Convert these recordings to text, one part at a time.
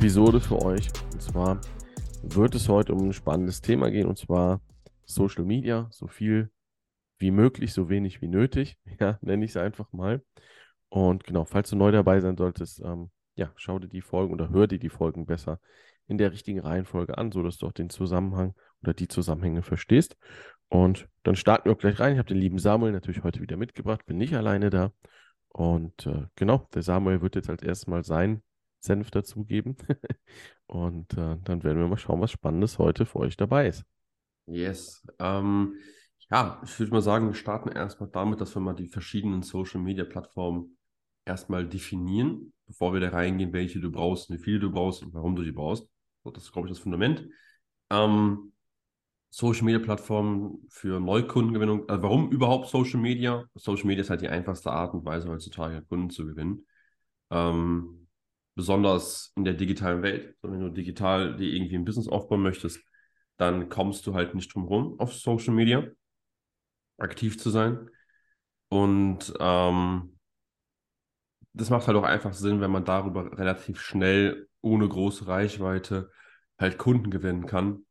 Podcast-Episode für euch. Und zwar wird es heute um ein spannendes Thema gehen, und zwar Social Media. So viel wie möglich, so wenig wie nötig. Ja, nenne ich es einfach mal. Und genau, falls du neu dabei sein solltest, ähm, ja, schau dir die Folgen oder hör dir die Folgen besser in der richtigen Reihenfolge an, sodass du auch den Zusammenhang oder die Zusammenhänge verstehst. Und dann starten wir auch gleich rein. Ich habe den lieben Samuel natürlich heute wieder mitgebracht, bin nicht alleine da. Und äh, genau, der Samuel wird jetzt als erstes mal sein Senf dazugeben. Und äh, dann werden wir mal schauen, was Spannendes heute für euch dabei ist. Yes. Ähm, ja, ich würde mal sagen, wir starten erstmal damit, dass wir mal die verschiedenen Social Media Plattformen erstmal definieren, bevor wir da reingehen, welche du brauchst, wie viele du brauchst und warum du die brauchst. Das ist, glaube ich, das Fundament. Ähm, Social Media Plattformen für Neukundengewinnung. Also warum überhaupt Social Media? Social Media ist halt die einfachste Art und Weise heutzutage Kunden zu gewinnen. Ähm, besonders in der digitalen Welt. Wenn du digital dir irgendwie ein Business aufbauen möchtest, dann kommst du halt nicht drum herum, auf Social Media aktiv zu sein. Und ähm, das macht halt auch einfach Sinn, wenn man darüber relativ schnell ohne große Reichweite halt Kunden gewinnen kann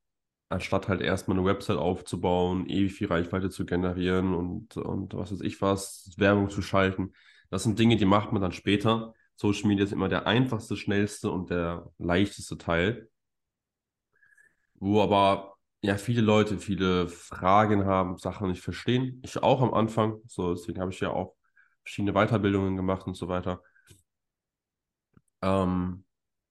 anstatt halt erstmal eine Website aufzubauen, ewig viel Reichweite zu generieren und, und was weiß ich was, Werbung zu schalten. Das sind Dinge, die macht man dann später. Social Media ist immer der einfachste, schnellste und der leichteste Teil. Wo aber ja viele Leute viele Fragen haben, Sachen nicht verstehen. Ich auch am Anfang. So, deswegen habe ich ja auch verschiedene Weiterbildungen gemacht und so weiter. Ähm,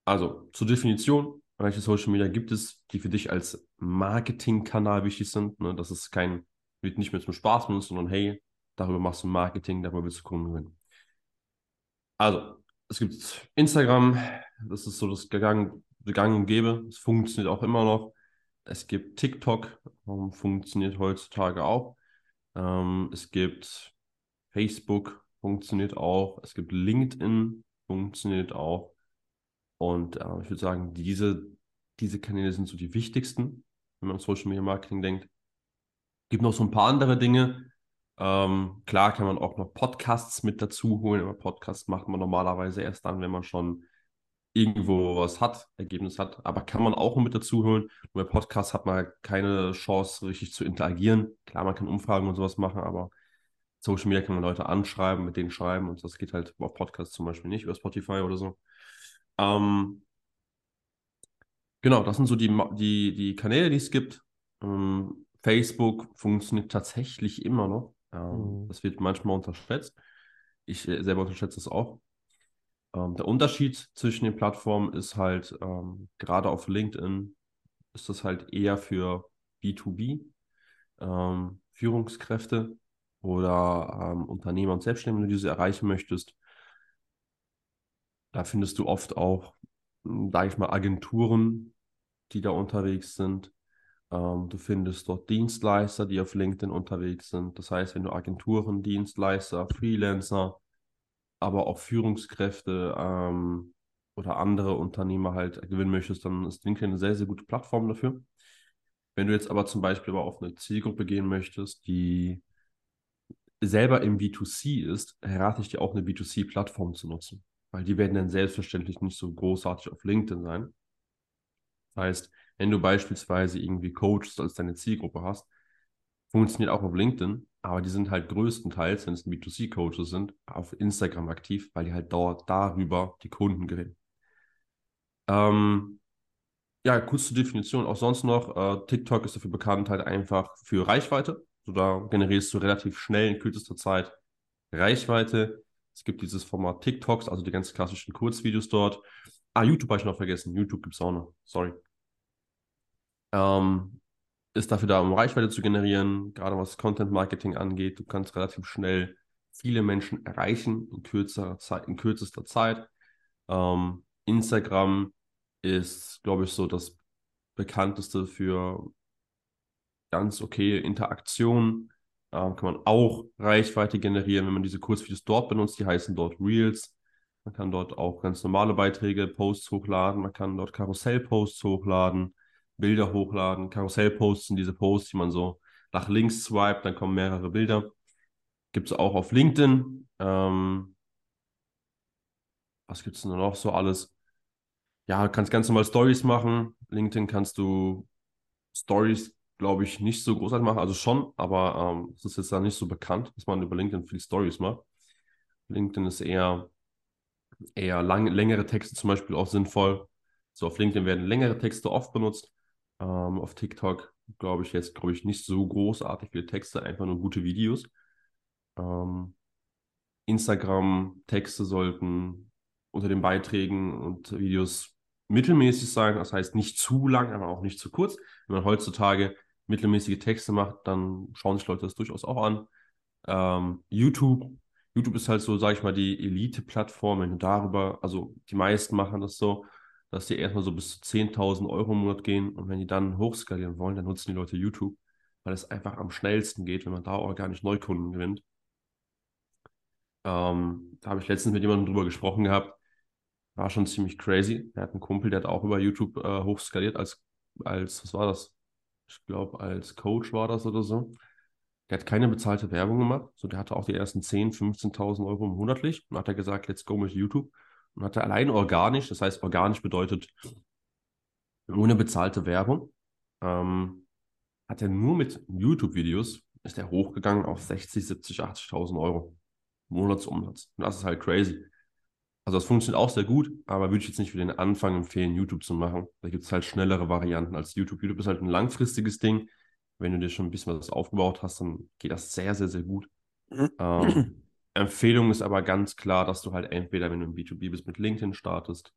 also zur Definition, welche Social Media gibt es, die für dich als Marketingkanal wichtig sind? Ne? Das ist kein, wird nicht mehr zum Spaß benutzt, sondern hey, darüber machst du Marketing, darüber willst du Kunden gewinnen. Also, es gibt Instagram, das ist so das Gang, Gang und Gäbe, es funktioniert auch immer noch. Es gibt TikTok, funktioniert heutzutage auch. Ähm, es gibt Facebook, funktioniert auch. Es gibt LinkedIn, funktioniert auch. Und äh, ich würde sagen, diese, diese Kanäle sind so die wichtigsten, wenn man an Social Media Marketing denkt. Gibt noch so ein paar andere Dinge. Ähm, klar kann man auch noch Podcasts mit dazu holen, aber Podcasts macht man normalerweise erst dann, wenn man schon irgendwo was hat, Ergebnis hat. Aber kann man auch mit dazu holen. Und bei Podcasts hat man halt keine Chance, richtig zu interagieren. Klar, man kann Umfragen und sowas machen, aber Social Media kann man Leute anschreiben, mit denen schreiben und das geht halt auf Podcasts zum Beispiel nicht, über Spotify oder so. Ähm, genau, das sind so die, die, die Kanäle, die es gibt. Ähm, Facebook funktioniert tatsächlich immer noch. Ähm, mhm. Das wird manchmal unterschätzt. Ich äh, selber unterschätze es auch. Ähm, der Unterschied zwischen den Plattformen ist halt, ähm, gerade auf LinkedIn ist das halt eher für B2B, ähm, Führungskräfte oder ähm, Unternehmer und Selbstständige, wenn du diese erreichen möchtest. Da findest du oft auch, hm, sage ich mal, Agenturen, die da unterwegs sind. Ähm, du findest dort Dienstleister, die auf LinkedIn unterwegs sind. Das heißt, wenn du Agenturen, Dienstleister, Freelancer, aber auch Führungskräfte ähm, oder andere Unternehmer halt gewinnen möchtest, dann ist LinkedIn eine sehr, sehr gute Plattform dafür. Wenn du jetzt aber zum Beispiel aber auf eine Zielgruppe gehen möchtest, die selber im B2C ist, rate ich dir auch eine B2C-Plattform zu nutzen weil die werden dann selbstverständlich nicht so großartig auf LinkedIn sein. Das heißt, wenn du beispielsweise irgendwie Coaches als deine Zielgruppe hast, funktioniert auch auf LinkedIn, aber die sind halt größtenteils, wenn es B2C-Coaches sind, auf Instagram aktiv, weil die halt dort darüber die Kunden gewinnen. Ähm, ja, kurz zur Definition. Auch sonst noch, äh, TikTok ist dafür bekannt, halt einfach für Reichweite. So, da generierst du relativ schnell in kürzester Zeit Reichweite. Es gibt dieses Format TikToks, also die ganz klassischen Kurzvideos dort. Ah, YouTube habe ich noch vergessen. YouTube gibt es auch noch. Sorry. Ähm, ist dafür da, um Reichweite zu generieren, gerade was Content Marketing angeht. Du kannst relativ schnell viele Menschen erreichen in, kürzerer Zeit, in kürzester Zeit. Ähm, Instagram ist, glaube ich, so das bekannteste für ganz okay Interaktion. Ähm, kann man auch Reichweite generieren, wenn man diese Kurzvideos dort benutzt. Die heißen dort Reels. Man kann dort auch ganz normale Beiträge, Posts hochladen. Man kann dort Karussell-Posts hochladen, Bilder hochladen. Karussell-Posts sind diese Posts, die man so nach links swipet, dann kommen mehrere Bilder. Gibt es auch auf LinkedIn. Ähm, was gibt es denn noch so alles? Ja, kannst ganz normal Stories machen. LinkedIn kannst du Stories, glaube ich, nicht so großartig machen. Also schon, aber ähm, es ist jetzt da nicht so bekannt, dass man über LinkedIn viel Stories macht. LinkedIn ist eher, eher lang, längere Texte zum Beispiel auch sinnvoll. So auf LinkedIn werden längere Texte oft benutzt. Ähm, auf TikTok glaube ich jetzt, glaube ich, nicht so großartig viele Texte, einfach nur gute Videos. Ähm, Instagram-Texte sollten unter den Beiträgen und Videos mittelmäßig sein, das heißt nicht zu lang, aber auch nicht zu kurz. Wenn man heutzutage mittelmäßige Texte macht, dann schauen sich Leute das durchaus auch an. Ähm, YouTube, YouTube ist halt so, sage ich mal, die Elite-Plattform, wenn du darüber, also die meisten machen das so, dass die erstmal so bis zu 10.000 Euro im Monat gehen und wenn die dann hochskalieren wollen, dann nutzen die Leute YouTube, weil es einfach am schnellsten geht, wenn man da organisch Neukunden gewinnt. Ähm, da habe ich letztens mit jemandem drüber gesprochen gehabt, war schon ziemlich crazy. Er hat einen Kumpel, der hat auch über YouTube äh, hochskaliert als, als, was war das? Ich glaube, als Coach war das oder so. Der hat keine bezahlte Werbung gemacht. So, der hatte auch die ersten 10.000, 15.000 Euro monatlich. Und hat er gesagt, let's go mit YouTube und hatte allein organisch, das heißt organisch bedeutet ohne bezahlte Werbung, ähm, hat er nur mit YouTube-Videos, ist er hochgegangen auf 60, 70, 80.000 Euro Monatsumsatz. Und das ist halt crazy. Also das funktioniert auch sehr gut, aber würde ich jetzt nicht für den Anfang empfehlen, YouTube zu machen. Da gibt es halt schnellere Varianten als YouTube. YouTube ist halt ein langfristiges Ding. Wenn du dir schon ein bisschen was aufgebaut hast, dann geht das sehr, sehr, sehr gut. ähm, Empfehlung ist aber ganz klar, dass du halt entweder, wenn du im B2B bist, mit LinkedIn startest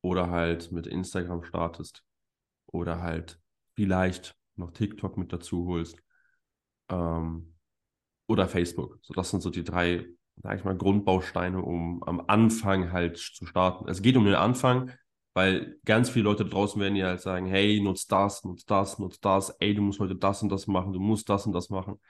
oder halt mit Instagram startest oder halt vielleicht noch TikTok mit dazu holst ähm, oder Facebook. So, das sind so die drei, sag ich mal, Grundbausteine, um am Anfang halt zu starten. Es geht um den Anfang, weil ganz viele Leute draußen werden ja halt sagen, hey, nutz das, nutz das, nutz das, ey, du musst heute das und das machen, du musst das und das machen.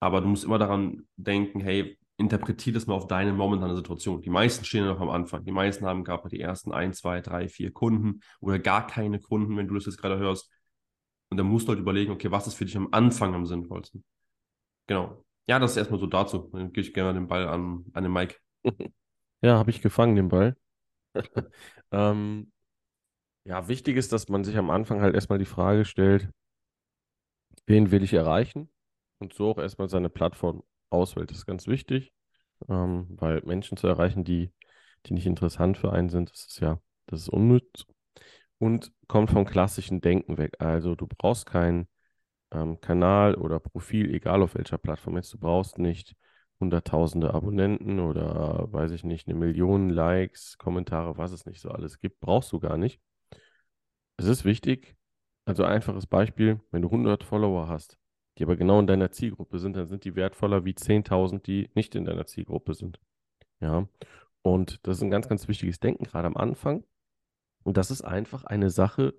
Aber du musst immer daran denken, hey, interpretiere das mal auf deine momentane Situation. Die meisten stehen ja noch am Anfang. Die meisten haben gerade die ersten ein, zwei, drei, vier Kunden oder gar keine Kunden, wenn du das jetzt gerade hörst. Und dann musst du halt überlegen, okay, was ist für dich am Anfang am sinnvollsten? Genau. Ja, das ist erstmal so dazu. Dann gebe ich gerne den Ball an, an den Mike. Ja, habe ich gefangen, den Ball. ähm, ja, wichtig ist, dass man sich am Anfang halt erstmal die Frage stellt, wen will ich erreichen? Und so auch erstmal seine Plattform auswählt. Das ist ganz wichtig, ähm, weil Menschen zu erreichen, die, die nicht interessant für einen sind, das ist ja, das ist unnütz. Und kommt vom klassischen Denken weg. Also du brauchst keinen ähm, Kanal oder Profil, egal auf welcher Plattform jetzt. Du brauchst nicht hunderttausende Abonnenten oder weiß ich nicht, eine Million Likes, Kommentare, was es nicht so alles gibt. Brauchst du gar nicht. Es ist wichtig, also einfaches Beispiel, wenn du 100 Follower hast, die aber genau in deiner Zielgruppe sind, dann sind die wertvoller wie 10.000, die nicht in deiner Zielgruppe sind. Ja, und das ist ein ganz, ganz wichtiges Denken, gerade am Anfang. Und das ist einfach eine Sache,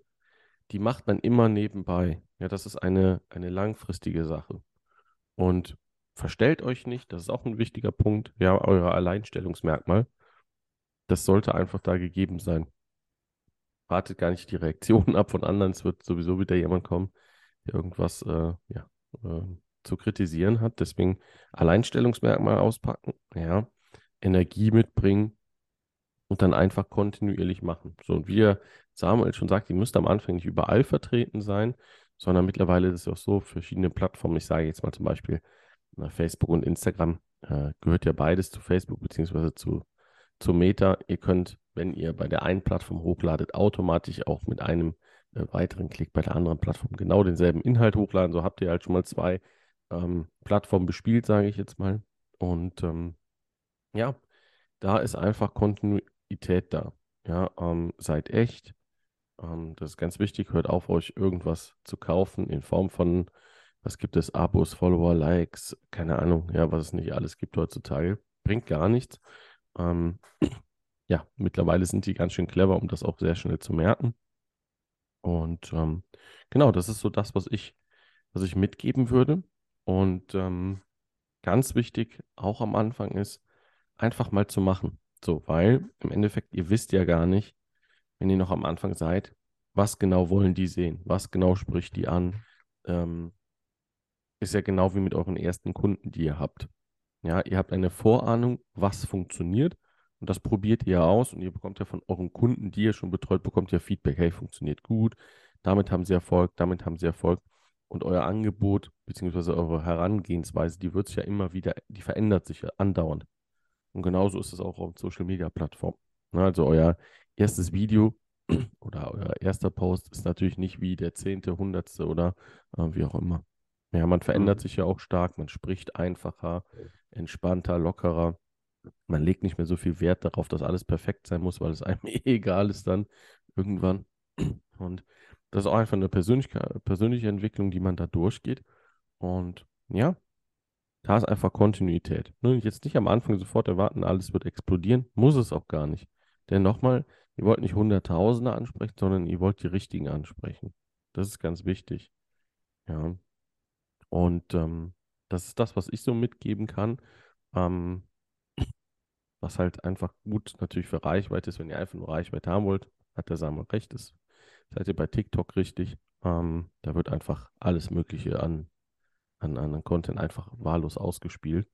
die macht man immer nebenbei. Ja, das ist eine, eine langfristige Sache. Und verstellt euch nicht, das ist auch ein wichtiger Punkt, ja, euer Alleinstellungsmerkmal. Das sollte einfach da gegeben sein. Wartet gar nicht die Reaktionen ab von anderen, es wird sowieso wieder jemand kommen, der irgendwas äh, ja, äh, zu kritisieren hat. Deswegen Alleinstellungsmerkmal auspacken, ja, Energie mitbringen und dann einfach kontinuierlich machen. So, und wie Samuel schon sagt, ihr müsst am Anfang nicht überall vertreten sein, sondern mittlerweile ist es auch so, verschiedene Plattformen, ich sage jetzt mal zum Beispiel Facebook und Instagram, äh, gehört ja beides zu Facebook beziehungsweise zu, zu Meta. Ihr könnt, wenn ihr bei der einen Plattform hochladet, automatisch auch mit einem weiteren Klick bei der anderen Plattform genau denselben Inhalt hochladen. So habt ihr halt schon mal zwei ähm, Plattformen bespielt, sage ich jetzt mal. Und ähm, ja, da ist einfach Kontinuität da. Ja, ähm, seid echt. Ähm, das ist ganz wichtig. Hört auf, euch irgendwas zu kaufen in Form von, was gibt es, Abos, Follower, Likes, keine Ahnung, ja, was es nicht alles gibt heutzutage. Bringt gar nichts. Ähm, ja, mittlerweile sind die ganz schön clever, um das auch sehr schnell zu merken. Und ähm, genau, das ist so das, was ich, was ich mitgeben würde. Und ähm, ganz wichtig, auch am Anfang ist, einfach mal zu machen. So, weil im Endeffekt, ihr wisst ja gar nicht, wenn ihr noch am Anfang seid, was genau wollen die sehen, was genau spricht die an. Ähm, ist ja genau wie mit euren ersten Kunden, die ihr habt. Ja, ihr habt eine Vorahnung, was funktioniert Und das probiert ihr aus und ihr bekommt ja von euren Kunden, die ihr schon betreut, bekommt ihr Feedback. Hey, funktioniert gut. Damit haben sie Erfolg, damit haben sie Erfolg. Und euer Angebot beziehungsweise eure Herangehensweise, die wird sich ja immer wieder, die verändert sich ja andauernd. Und genauso ist es auch auf Social Media Plattformen. Ne, also euer erstes Video oder euer erster Post ist natürlich nicht wie der zehnte, hundertste oder äh, wie auch immer. Ja, man verändert mhm. sich ja auch stark, man spricht einfacher, entspannter, lockerer. Man legt nicht mehr so viel Wert darauf, dass alles perfekt sein muss, weil es einem eh egal ist dann irgendwann. Und das ist auch einfach eine persönliche Entwicklung, die man da durchgeht. Und ja, da ist einfach Kontinuität. Nur jetzt nicht am Anfang sofort erwarten, alles wird explodieren. Muss es auch gar nicht. Denn nochmal, ihr wollt nicht Hunderttausende ansprechen, sondern ihr wollt die richtigen ansprechen. Das ist ganz wichtig. Ja. Und ähm, das ist das, was ich so mitgeben kann. Ähm, was halt einfach gut natürlich für Reichweite ist. Wenn ihr einfach nur Reichweite haben wollt, hat der Samuel recht, ist seid ihr bei TikTok richtig. Ähm, da wird einfach alles Mögliche an, an, an Content einfach wahllos ausgespielt.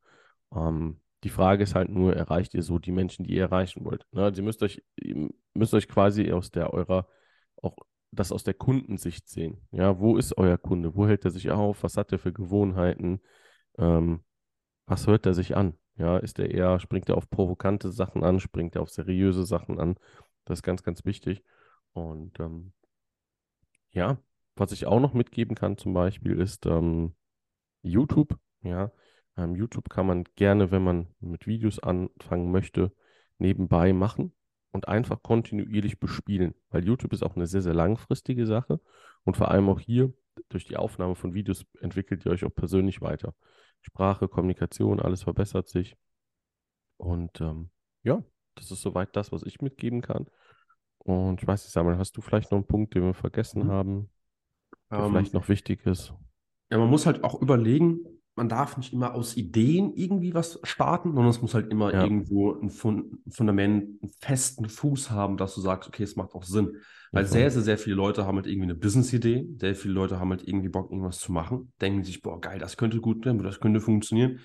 Ähm, die Frage ist halt nur, erreicht ihr so die Menschen, die ihr erreichen wollt? Ne? Also ihr müsst euch, müsst euch quasi aus der eurer, auch das aus der Kundensicht sehen. Ja, wo ist euer Kunde? Wo hält er sich auf? Was hat er für Gewohnheiten? Ähm, was hört er sich an? Ja, ist er eher, springt er auf provokante Sachen an, springt er auf seriöse Sachen an? Das ist ganz, ganz wichtig. Und ähm, ja, was ich auch noch mitgeben kann zum Beispiel ist ähm, YouTube. Ja, ähm, YouTube kann man gerne, wenn man mit Videos anfangen möchte, nebenbei machen und einfach kontinuierlich bespielen, weil YouTube ist auch eine sehr, sehr langfristige Sache und vor allem auch hier durch die Aufnahme von Videos entwickelt ihr euch auch persönlich weiter. Sprache, Kommunikation, alles verbessert sich. Und ähm, ja, das ist soweit das, was ich mitgeben kann. Und ich weiß nicht, Samuel, hast du vielleicht noch einen Punkt, den wir vergessen mhm. haben, der ähm, vielleicht noch wichtig ist? Ja, man muss halt auch überlegen, man darf nicht immer aus Ideen irgendwie was starten, sondern es muss halt immer ja. irgendwo ein Fundament, einen festen Fuß haben, dass du sagst, okay, es macht auch Sinn. Weil mhm. sehr, sehr, sehr viele Leute haben halt irgendwie eine Business-Idee, sehr viele Leute haben halt irgendwie Bock, irgendwas zu machen, denken sich, boah, geil, das könnte gut werden, das könnte funktionieren.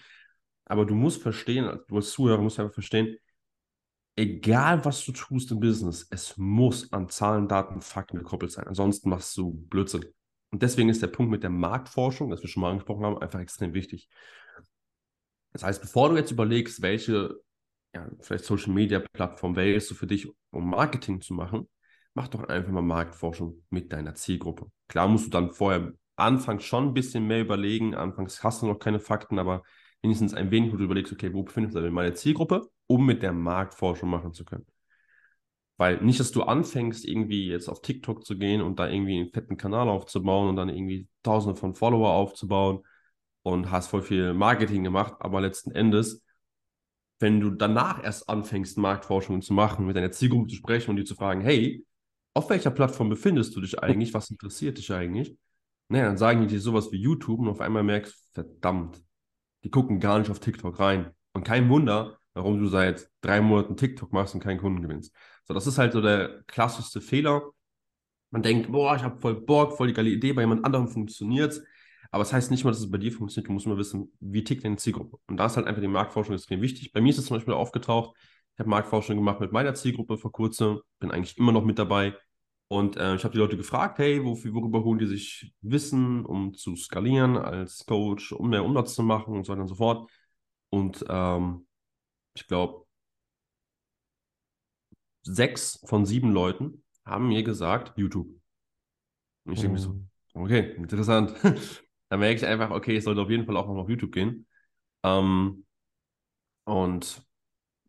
Aber du musst verstehen, du als Zuhörer musst einfach verstehen, egal was du tust im Business, es muss an Zahlen, Daten, Fakten gekoppelt sein. Ansonsten machst du Blödsinn. Und deswegen ist der Punkt mit der Marktforschung, das wir schon mal angesprochen haben, einfach extrem wichtig. Das heißt, bevor du jetzt überlegst, welche, ja, vielleicht Social Media Plattform wählst du für dich, um Marketing zu machen, mach doch einfach mal Marktforschung mit deiner Zielgruppe. Klar musst du dann vorher anfangs schon ein bisschen mehr überlegen. Anfangs hast du noch keine Fakten, aber wenigstens ein wenig, wo du überlegst, okay, wo befindet sich meine Zielgruppe, um mit der Marktforschung machen zu können. Weil nicht, dass du anfängst, irgendwie jetzt auf TikTok zu gehen und da irgendwie einen fetten Kanal aufzubauen und dann irgendwie tausende von Follower aufzubauen und hast voll viel Marketing gemacht, aber letzten Endes, wenn du danach erst anfängst, Marktforschung zu machen, mit deiner Zielgruppe zu sprechen und die zu fragen, hey, auf welcher Plattform befindest du dich eigentlich? Was interessiert dich eigentlich? Naja, dann sagen die dir sowas wie YouTube und auf einmal merkst, verdammt, die gucken gar nicht auf TikTok rein. Und kein Wunder, warum du seit drei Monaten TikTok machst und keinen Kunden gewinnst. So, das ist halt so der klassischste Fehler. Man denkt, boah, ich habe voll Bock, voll die geile Idee, bei jemand anderem funktioniert aber es das heißt nicht mal, dass es bei dir funktioniert. Du musst immer wissen, wie tickt deine Zielgruppe. Und da ist halt einfach die Marktforschung extrem wichtig. Bei mir ist es zum Beispiel aufgetaucht. Ich habe Marktforschung gemacht mit meiner Zielgruppe vor kurzem. Bin eigentlich immer noch mit dabei. Und äh, ich habe die Leute gefragt, hey, wofür, worüber holen die sich Wissen, um zu skalieren als Coach, um mehr Umsatz zu machen und so weiter und so fort. Und ähm, ich glaube, sechs von sieben Leuten haben mir gesagt, YouTube. Und ich denke mir so, mhm. okay, interessant. da merke ich einfach, okay, ich sollte auf jeden Fall auch noch auf YouTube gehen. Ähm, und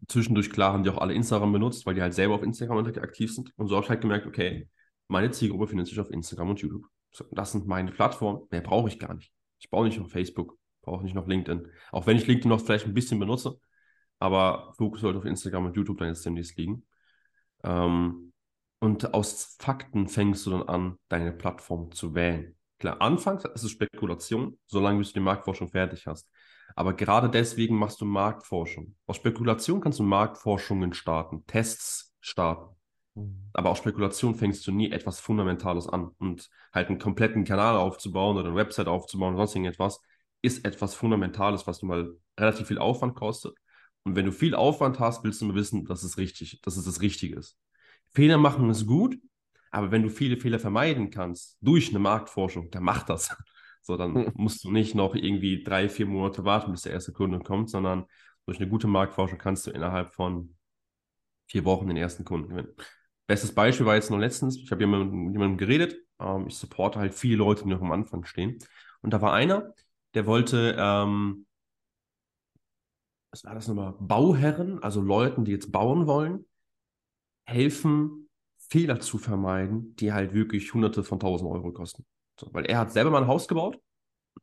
zwischendurch, klar, haben die auch alle Instagram benutzt, weil die halt selber auf Instagram aktiv sind. Und so habe ich halt gemerkt, okay, meine Zielgruppe findet sich auf Instagram und YouTube. Das sind meine Plattformen. Mehr brauche ich gar nicht. Ich brauche nicht noch Facebook, brauche nicht noch LinkedIn. Auch wenn ich LinkedIn noch vielleicht ein bisschen benutze, aber Fokus sollte auf Instagram und YouTube dann jetzt demnächst liegen. Ähm, und aus Fakten fängst du dann an, deine Plattform zu wählen. Klar, anfangs ist es Spekulation, solange du die Marktforschung fertig hast. Aber gerade deswegen machst du Marktforschung. Aus Spekulation kannst du Marktforschungen starten, Tests starten. Mhm. Aber aus Spekulation fängst du nie etwas Fundamentales an. Und halt einen kompletten Kanal aufzubauen oder eine Website aufzubauen oder sonst irgendetwas, ist etwas Fundamentales, was du mal relativ viel Aufwand kostet Und wenn du viel Aufwand hast, willst du nur wissen, dass es richtig, dass es das Richtige ist. Fehler machen ist gut, aber wenn du viele Fehler vermeiden kannst durch eine Marktforschung, dann mach das. So, dann hm. musst du nicht noch irgendwie drei, vier Monate warten, bis der erste Kunde kommt, sondern durch eine gute Marktforschung kannst du innerhalb von vier Wochen den ersten Kunden gewinnen. Bestes Beispiel war jetzt nur letztens, ich habe mit jemandem geredet, ähm, ich supporte halt viele Leute, die noch am Anfang stehen. Und da war einer, der wollte, ähm, was war das nochmal, Bauherren, also Leuten, die jetzt bauen wollen, helfen, Fehler zu vermeiden, die halt wirklich hunderte von tausend Euro kosten. So, weil er hat selber mal ein Haus gebaut,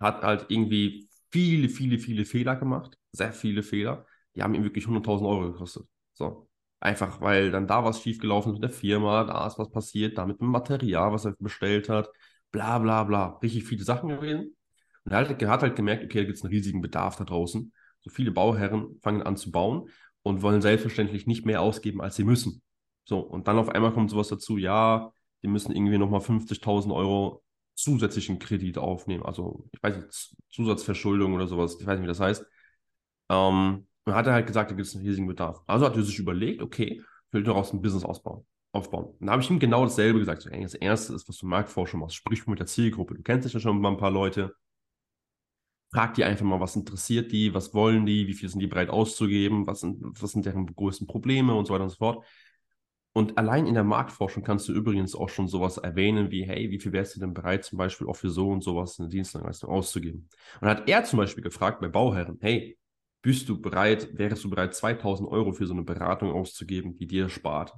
hat halt irgendwie viele, viele, viele Fehler gemacht, sehr viele Fehler, die haben ihm wirklich 100.000 Euro gekostet. So. Einfach weil dann da was schiefgelaufen ist mit der Firma, da ist was passiert, da mit dem Material, was er bestellt hat, bla bla bla. Richtig viele Sachen gewesen. Und er hat, er hat halt gemerkt, okay, da gibt es einen riesigen Bedarf da draußen. So viele Bauherren fangen an zu bauen und wollen selbstverständlich nicht mehr ausgeben, als sie müssen. So, und dann auf einmal kommt sowas dazu, ja, die müssen irgendwie nochmal 50.000 Euro zusätzlichen Kredit aufnehmen. Also, ich weiß nicht, Zusatzverschuldung oder sowas, ich weiß nicht, wie das heißt. Ähm, und hat er halt gesagt, da gibt es einen riesigen Bedarf. Also hat er sich überlegt, okay, ich will daraus ein Business ausbauen, aufbauen. Und da habe ich ihm genau dasselbe gesagt. So, ey, das erste ist, was du Marktforschung machst, sprich mit der Zielgruppe. Du kennst dich ja schon mal ein paar Leute. Frag die einfach mal, was interessiert die, was wollen die, wie viel sind die bereit auszugeben, was sind, was sind deren größten Probleme und so weiter und so fort. Und allein in der Marktforschung kannst du übrigens auch schon sowas erwähnen wie, hey, wie viel wärst du denn bereit, zum Beispiel auch für so und sowas eine Dienstleistung auszugeben? Und hat er zum Beispiel gefragt bei Bauherren, hey, bist du bereit, wärst du bereit, 2000 Euro für so eine Beratung auszugeben, die dir spart?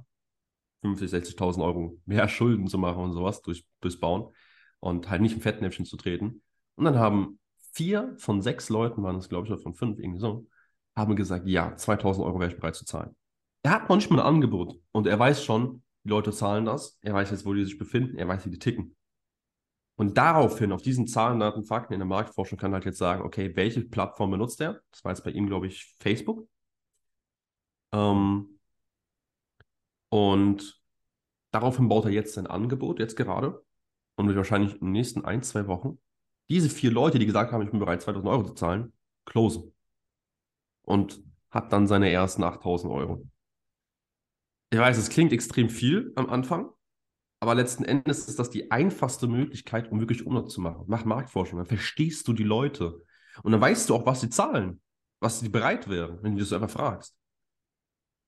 50.000, 60.000 Euro mehr Schulden zu machen und sowas durch, durchs Bauen und halt nicht im Fettnäpfchen zu treten. Und dann haben vier von sechs Leuten, waren es glaube ich, oder von fünf, irgendwie so, haben gesagt, ja, 2000 Euro wäre ich bereit zu zahlen. Er hat noch nicht mal ein Angebot und er weiß schon, die Leute zahlen das. Er weiß jetzt, wo die sich befinden. Er weiß, wie die ticken. Und daraufhin, auf diesen Zahlen, Daten, Fakten in der Marktforschung, kann er halt jetzt sagen, okay, welche Plattform benutzt er? Das war jetzt bei ihm, glaube ich, Facebook. Ähm, und daraufhin baut er jetzt sein Angebot, jetzt gerade. Und wird wahrscheinlich in den nächsten ein, zwei Wochen diese vier Leute, die gesagt haben, ich bin bereit, 2000 Euro zu zahlen, closen. Und hat dann seine ersten 8000 Euro. Ich weiß, es klingt extrem viel am Anfang, aber letzten Endes ist das die einfachste Möglichkeit, um wirklich Umsatz zu machen. Mach Marktforschung, dann verstehst du die Leute. Und dann weißt du auch, was sie zahlen, was sie bereit wären, wenn du das einfach fragst.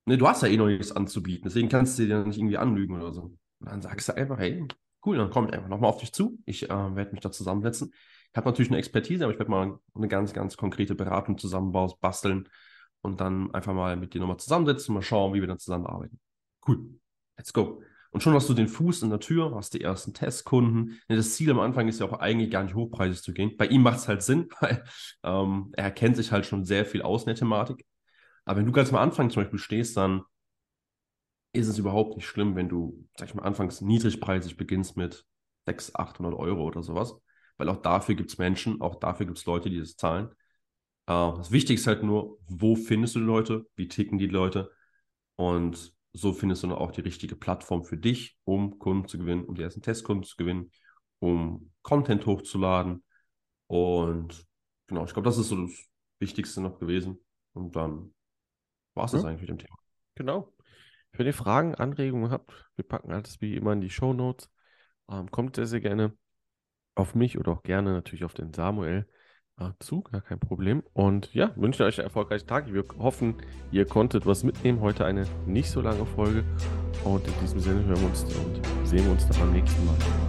Ne, du hast ja eh noch nichts anzubieten, deswegen kannst du dir nicht irgendwie anlügen oder so. Und dann sagst du einfach, hey, cool, dann kommt einfach nochmal auf dich zu. Ich äh, werde mich da zusammensetzen. Ich habe natürlich eine Expertise, aber ich werde mal eine ganz, ganz konkrete Beratung zusammenbauen, basteln und dann einfach mal mit dir nochmal zusammensetzen, mal schauen, wie wir dann zusammenarbeiten. Cool. Let's go. Und schon hast du den Fuß in der Tür, hast die ersten Testkunden. Das Ziel am Anfang ist ja auch eigentlich gar nicht hochpreisig zu gehen. Bei ihm macht es halt Sinn, weil ähm, er kennt sich halt schon sehr viel aus in der Thematik. Aber wenn du ganz am Anfang zum Beispiel stehst, dann ist es überhaupt nicht schlimm, wenn du, sag ich mal, anfangs niedrigpreisig beginnst mit 600, 800 Euro oder sowas. Weil auch dafür gibt es Menschen, auch dafür gibt es Leute, die das zahlen. Äh, das Wichtigste ist halt nur, wo findest du die Leute, wie ticken die Leute und so findest du dann auch die richtige Plattform für dich, um Kunden zu gewinnen, um die ersten Testkunden zu gewinnen, um Content hochzuladen. Und genau, ich glaube, das ist so das Wichtigste noch gewesen. Und dann war es das ja. eigentlich mit dem Thema. Genau. Wenn ihr Fragen, Anregungen habt, wir packen alles wie immer in die Show Notes. Ähm, kommt sehr, sehr gerne auf mich oder auch gerne natürlich auf den Samuel zu, gar kein Problem. Und ja, wünsche euch einen erfolgreichen Tag. Wir hoffen, ihr konntet was mitnehmen. Heute eine nicht so lange Folge. Und in diesem Sinne hören wir uns und sehen wir uns dann beim nächsten Mal.